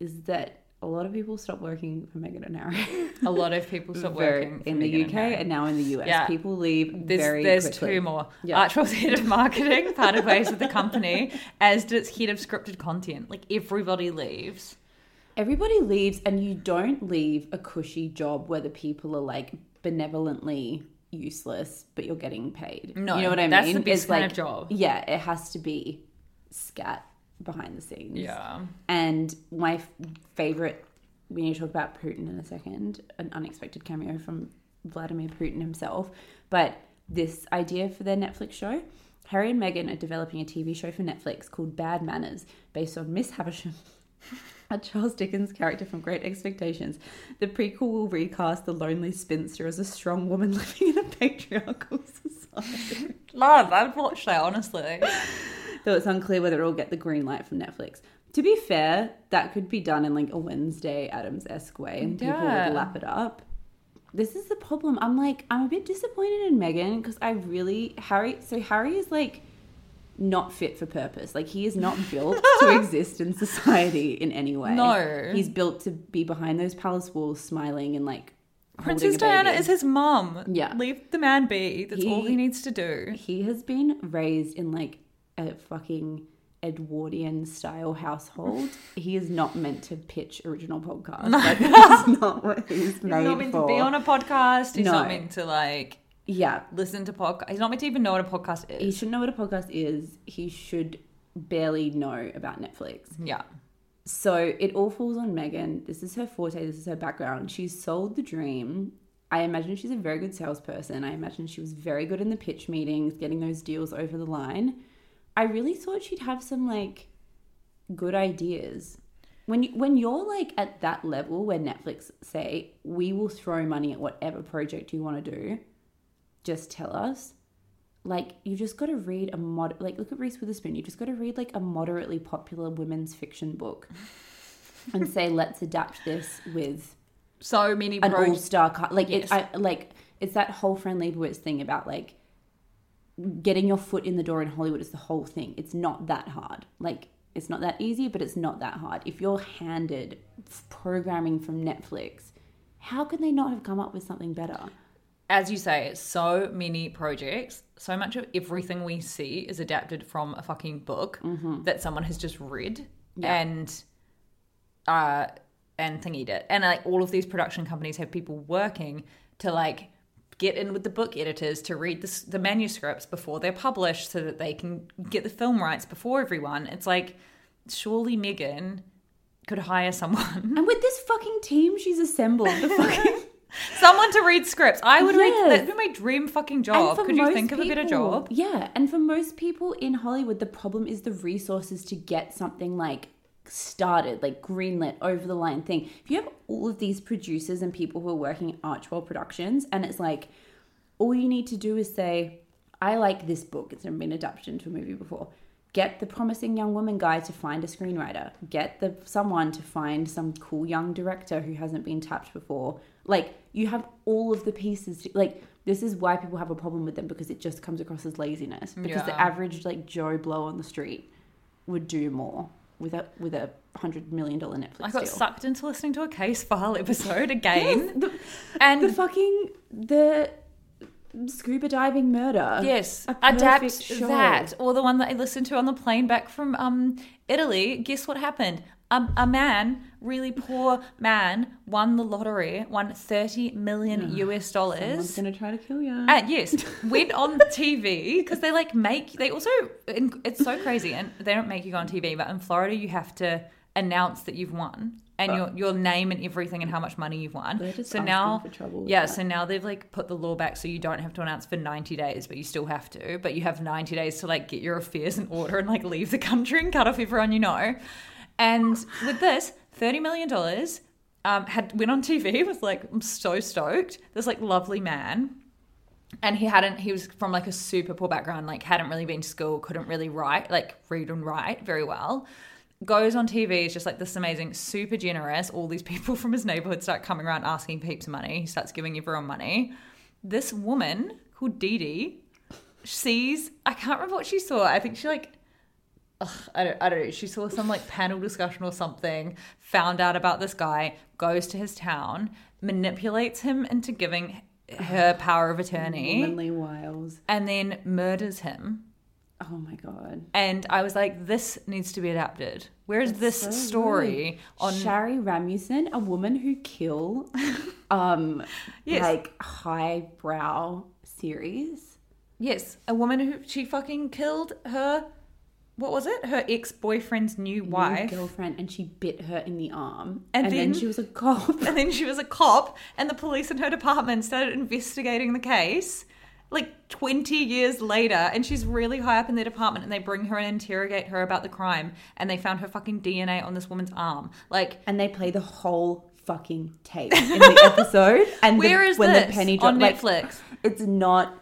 is that a lot of people stop working for Meghan and Harry. A lot of people stop working in the UK and and now in the US. Yeah. People leave There's, very there's quickly. two more. Yeah. Archwell's head of marketing parted ways with the company, as did its head of scripted content. Like everybody leaves. Everybody leaves, and you don't leave a cushy job where the people are like benevolently useless, but you're getting paid. No, you know what I mean? that's the best It's kind of like- job. Yeah, it has to be scat behind the scenes. Yeah. And my f- favorite, we need to talk about Putin in a second, an unexpected cameo from Vladimir Putin himself. But this idea for their Netflix show, Harry and Meghan are developing a TV show for Netflix called Bad Manners, based on Miss Havisham. A Charles Dickens character from Great Expectations. The prequel will recast the lonely spinster as a strong woman living in a patriarchal society. Love, I'd watch that, honestly. Though it's unclear whether it'll get the green light from Netflix. To be fair, that could be done in like a Wednesday Addams esque way and people would lap it up. This is the problem. I'm like, I'm a bit disappointed in Meghan because I really, Harry, so Harry is like not fit for purpose. Like he is not built to exist in society in any way. No. He's built to be behind those palace walls smiling and like Princess Diana is his mum. Yeah. Leave the man be. That's all He- he needs to do. He has been raised in like a fucking Edwardian style household. he is not meant to pitch original podcasts. Like, that's not what he's He's made not meant for. to be on a podcast. He's not meant to like yeah, listen to podcast. He's not meant to even know what a podcast is. he is. should know what a podcast is. He should barely know about Netflix. Yeah. So it all falls on Meghan. This is her forte. This is her background. She's sold the dream. I imagine she's a very good salesperson. I imagine she was very good in the pitch meetings, getting those deals over the line. I really thought she'd have some like good ideas. When you, when you're like at that level where Netflix say we will throw money at whatever project you want to do, just tell us. Like you just got to read a mod like look at Reese Witherspoon. You just got to read like a moderately popular women's fiction book and say let's adapt this with So many an pro- all star cast. Like Yes. it, I like it's that whole Fran Lebowitz thing about like getting your foot in the door in Hollywood is the whole thing. It's not that hard. Like it's not that easy, but it's not that hard. If you're handed programming from Netflix, how can they not have come up with something better? As you say, so many projects, so much of everything we see is adapted from a fucking book Mm-hmm. that someone has just read and uh and thingied it. And like all of these production companies have people working to like get in with the book editors to read the, the manuscripts before they're published so that they can get the film rights before everyone. It's like surely Meghan could hire someone And with this fucking team she's assembled, the fucking someone to read scripts. I would Yes. make that'd be my dream fucking job. Could you think of a better job? Yeah, and for most people in Hollywood, the problem is the resources to get something like started, like greenlit, over the line thing. If you have all of these producers and people who are working at Archwell Productions, and it's like all you need to do is say, I like this book. It's never been adapted into a movie before. Get the promising young woman guy to find a screenwriter. Get the someone to find some cool young director who hasn't been tapped before. Like you have all of the pieces. To, like this is why people have a problem with them because it just comes across as laziness. Because the average like Joe Blow on the street would do more with a with a hundred million dollar Netflix I got deal. sucked into listening to a Casefile episode again. the, and the fucking the scuba diving murder. Yes, adapt show. that. Or the one that I listened to on the plane back from um, Italy. Guess what happened? Um, a man, really poor man, won the lottery, won 30 million US dollars. Someone's dollars. gonna try to kill you. And yes, went on TV because they like make, they also, it's so crazy. And they don't make you go on TV, but in Florida, you have to announce that you've won and your, your name and everything and how much money you've won. Just so now, for trouble yeah, that. so now they've like put the law back so you don't have to announce for 90 days, but you still have to. But you have 90 days to like get your affairs in order and like leave the country and cut off everyone you know. And with this, $30 million um, had went on TV, was like, I'm so stoked. This like lovely man. And he hadn't, he was from like a super poor background, like hadn't really been to school, couldn't really write, like read and write very well. Goes on TV, is just like this amazing, super generous. All these people from his neighborhood start coming around asking peeps money. He starts giving everyone money. This woman called Dee Dee sees, I can't remember what she saw. I think she like ugh, I don't, I don't know. She saw some like panel discussion or something, found out about this guy, goes to his town, manipulates him into giving her power of attorney, Womanly wiles. and then murders him. Oh my god. And I was like, this needs to be adapted. Where is this So story on? Sherri Rasmussen, a woman who kill um Yes. like highbrow series. yes, a woman who she fucking killed her. What was it? Her ex boyfriend's new New wife. girlfriend and she bit her in the arm. And And, then, then- she was a cop. and then she was a cop, and the police in her department started investigating the case. Like 20 years later, and she's really high up in their department, and they bring her and interrogate her about the crime, and they found her fucking DNA on this woman's arm. Like, and they play the whole fucking tape in the episode. And the- Where is when this? the penny On drop, like, Netflix? it's not.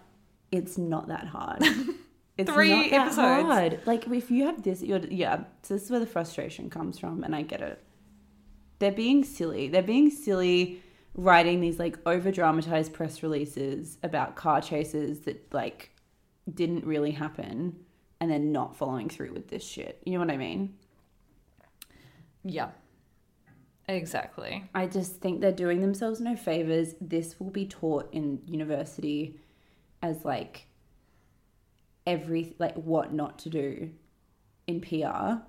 It's not that hard. It's Three episodes. hard. Like if you have this, you're yeah. So this is where the frustration comes from, and I get it. They're being silly. They're being silly, writing these like over dramatized press releases about car chases that like didn't really happen, and then not following through with this shit. You know what I mean? yeah. Exactly. I just think they're doing themselves no favors. This will be taught in university as like every like what not to do in PR.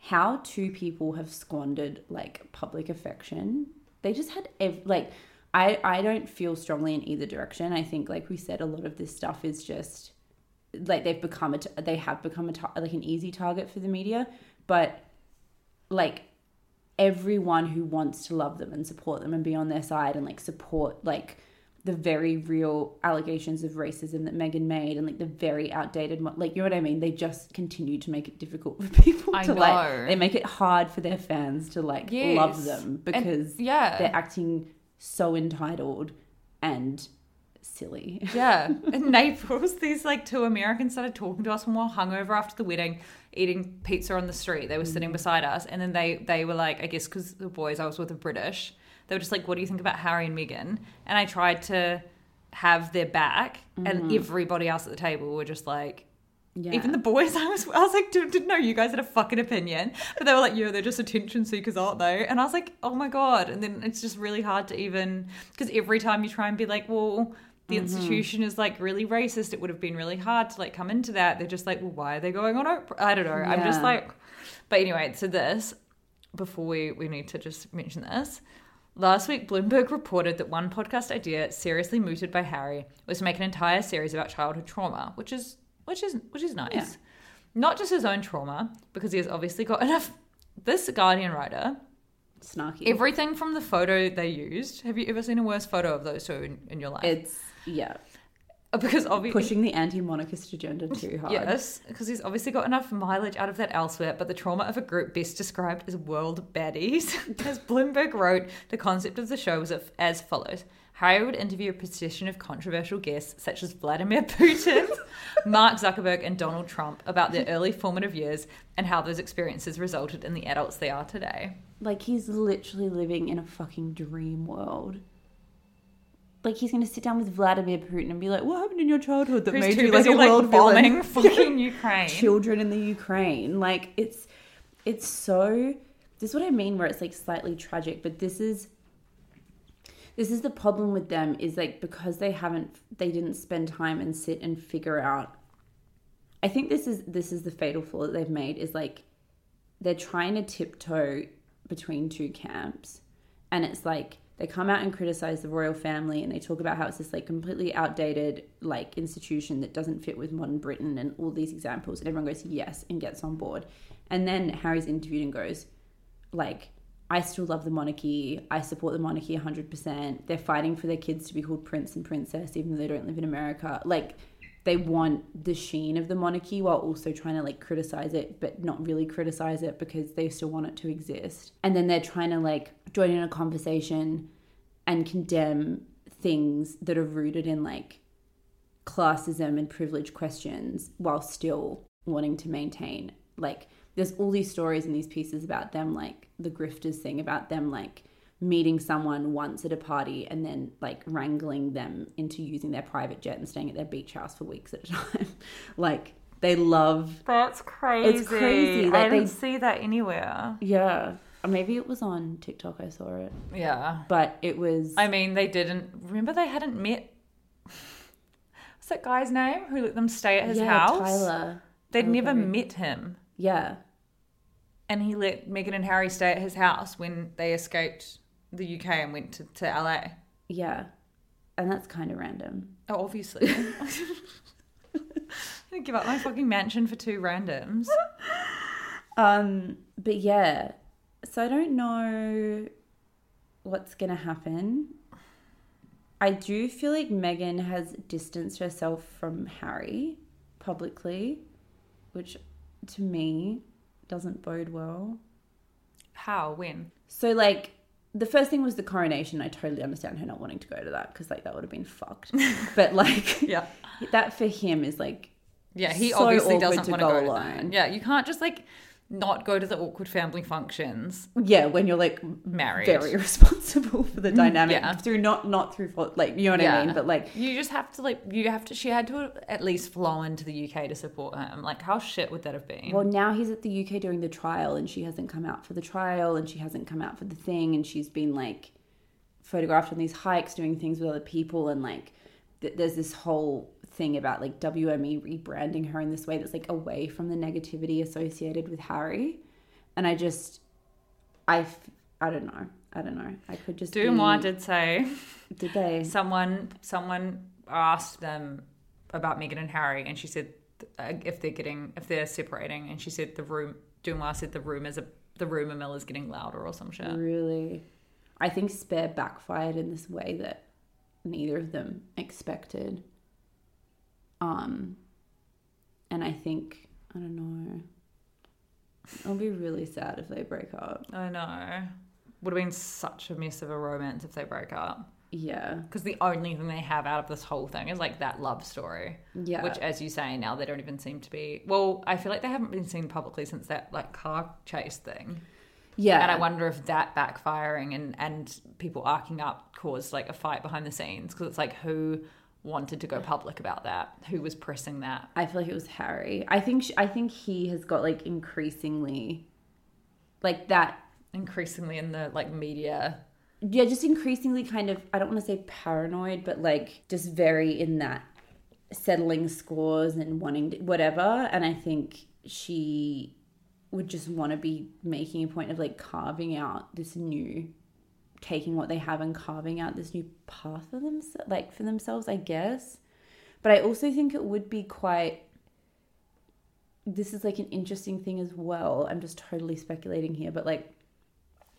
How two people have squandered like public affection. They just had ev- like I I don't feel strongly in either direction. I think like we said a lot of this stuff is just like they've become a t- they have become a like an easy target for the media, but like everyone who wants to love them and support them and be on their side and like support like the very real allegations of racism that Meghan made and like the very outdated like you know what I mean they just continue to make it difficult for people I to know. like they make it hard for their fans to like love Yes. them And- because yeah. they're acting so entitled and silly Yeah. In Naples, these like two Americans started talking to us when we were hungover after the wedding, eating pizza on the street. They were sitting mm. beside us, and then they they were like, I guess because the boys I was with are British, they were just like, "What do you think about Harry and Meghan?" And I tried to have their back, and mm-hmm. everybody else at the table were just like. yeah Even the boys, I was, I was like, didn't, know you guys had a fucking opinion, but they were like, yeah, they're just attention seekers, aren't they? And I was like, oh my god! And then it's just really hard to even because every time you try and be like, well, the mm-hmm. institution is like really racist, it would have been really hard to like come into that. They're just like, well, why are they going on? Oprah? I don't know. I'm just like, but anyway, so this before we we need to just mention this. Last week, Bloomberg reported that one podcast idea, seriously mooted by Harry, was to make an entire series about childhood trauma, which is which is which is nice. Yeah. Not just his own trauma, because he has obviously got enough. This Guardian writer, snarky everything from the photo they used. Have you ever seen a worse photo of those two in, in your life? it's yeah because obviously pushing the anti-monarchist agenda too hard Yes, because he's obviously got enough mileage out of that elsewhere, but the trauma of a group best described as world baddies. as Bloomberg wrote, the concept of the show was as follows Harry would interview a procession of controversial guests such as Vladimir Putin, Mark Zuckerberg, and Donald Trump about their early formative years and how those experiences resulted in the adults they are today. Like he's literally living in a fucking dream world. Like he's gonna sit down with Vladimir Putin and be like, "What happened in your childhood that Who's made you like a like world bombing villain?" fucking Ukraine? Children in the Ukraine, like it's it's so. This is what I mean, where it's like slightly tragic, but this is this is the problem with them is like because they haven't they didn't spend time and sit and figure out i think this is this is the fatal flaw that they've made is like they're trying to tiptoe between two camps and it's like they come out and criticize the royal family and they talk about how it's this like completely outdated like institution that doesn't fit with modern britain and all these examples and everyone goes yes and gets on board and then harry's interviewed and goes like I still love the monarchy. I support the monarchy 100%. They're fighting for their kids to be called prince and princess, even though they don't live in America. Like, they want the sheen of the monarchy while also trying to like criticize it, but not really criticize it because they still want it to exist. And then they're trying to like join in a conversation and condemn things that are rooted in like classism and privilege questions while still wanting to maintain like there's all these stories and these pieces about them like the grifters thing about them like meeting someone once at a party and then like wrangling them into using their private jet and staying at their beach house for weeks at a time like they love That's crazy. It's crazy, I didn't they- see that anywhere. yeah maybe it was on tiktok i saw it Yeah. but it was I mean, they didn't. Remember, they hadn't met. What's that guy's name who let them stay at his yeah house? tyler They'd never met him. yeah And he let Meghan and Harry stay at his house when they escaped the UK and went to, to LA. yeah and that's kind of random Oh, obviously. I give up my fucking mansion for two randoms. Um, but yeah, so I don't know what's gonna happen. I do feel like Meghan has distanced herself from Harry publicly, which to me doesn't bode well. How? When? So like the first thing was the coronation. I totally understand her not wanting to go to that because like that would have been fucked. but like Yeah. that for him is like Yeah, he So obviously doesn't want to go go to alone. that. Yeah, you can't just like not go to the awkward family functions yeah when you're like married. very responsible for the mm, dynamic yeah. through not not through like you know what I mean but like you just have to like you have to she had to at least flown into the UK to support him. Like how shit would that have been? well now he's at the UK doing the trial and she hasn't come out for the trial and she hasn't come out for the thing and she's been like photographed on these hikes doing things with other people and like th- there's this whole thing about like WME rebranding her in this way that's like away from the negativity associated with Harry and I just I f- I don't know I don't know I could just Dubois be- did say did they someone someone asked them about Meghan and Harry, and she said uh, if they're getting if they're separating, and she said the room. Dubois said the rumors are the rumor mill is getting louder or some shit. Really? I think Spare backfired in this way that neither of them expected. Um and I think I don't know. I'll be really sad if they break up. I know. Would have been such a mess of a romance if they broke up. Yeah. Because the only thing they have out of this whole thing is like that love story. Yeah. Which, as you say, now they don't even seem to be. Well, I feel like they haven't been seen publicly since that like car chase thing. Yeah. And I wonder if that backfiring and and people arcing up caused like a fight behind the scenes because it's like who wanted to go public about that? Who was pressing that? I feel like it was Harry. I think sh I think he has got like increasingly like that Increasingly in the like media. yeah, just increasingly kind of I don't want to say paranoid, but like just very in that settling scores and wanting to, whatever. And I think she would just want to be making a point of like carving out this new taking what they have and carving out this new path for them like for themselves, I guess. But I also think it would be quite this is like an interesting thing as well. I'm just totally speculating here, but like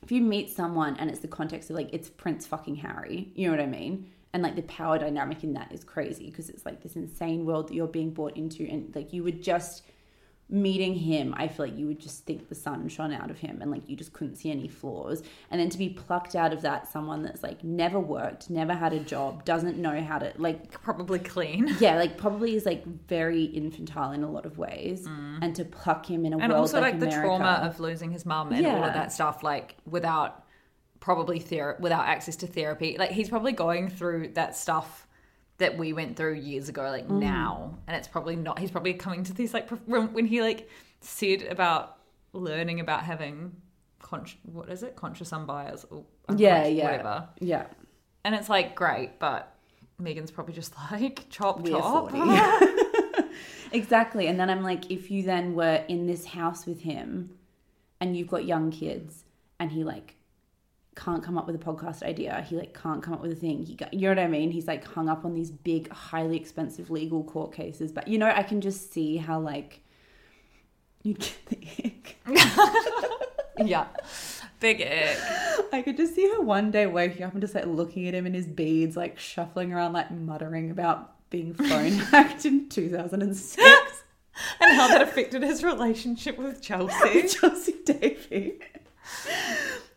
if you meet someone and it's the context of like it's Prince fucking Harry, you know what I mean? And like the power dynamic in that is crazy because it's like this insane world that you're being brought into, and like you would just meeting him, I feel like you would just think the sun shone out of him and like you just couldn't see any flaws. And then to be plucked out of that, someone that's like never worked, never had a job, doesn't know how to like Probably clean. yeah, like probably is like very infantile in a lot of ways, and to pluck him in a Mm. And world also like, like, the America, trauma of losing his mum and all of that stuff, like without probably ther- without access to therapy. Like he's probably going through that stuff that we went through years ago, like Mm. now, and it's probably not. He's probably coming to these like when he like said about learning about having con- what is it conscious unbiased or yeah, yeah, whatever, yeah. and it's like great, but Meghan's probably just like chop We're chop. 40. exactly. And then I'm like, if you then were in this house with him and you've got young kids and he like can't come up with a podcast idea, he like can't come up with a thing. He got, you know what I mean? He's like hung up on these big, highly expensive legal court cases. But you know, I can just see how like you'd get the ick. yeah, big ick. I could just see her one day waking up and just like looking at him in his beads, like shuffling around, like muttering about being phone hacked in 2006. and how that affected his relationship with Chelsy. Chelsy Davy.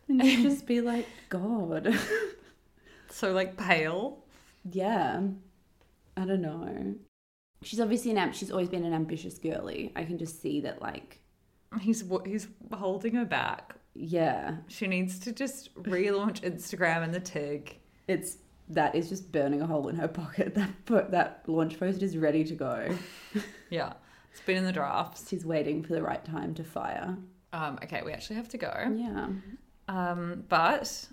And you'd just be like, God. so like pale. yeah. I don't know. She's obviously an amp. She's always been an ambitious girly. I can just see that, like, He's he's holding her back. yeah, She needs to just relaunch Instagram and the TIG. it's that is just burning a hole in her pocket. That that launch post is ready to go. Yeah, it's been in the drafts. She's waiting for the right time to fire. Um, okay, we actually have to go. Yeah. Um, but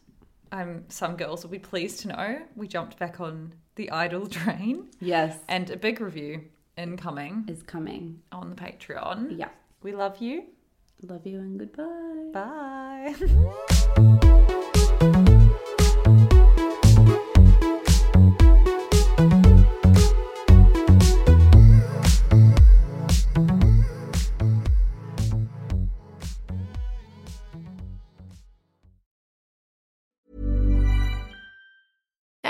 um, some girls will be pleased to know we jumped back on the Idol train Yes. and a big review incoming Is coming. on the Patreon. Yeah. We love you. Love you and goodbye. Bye.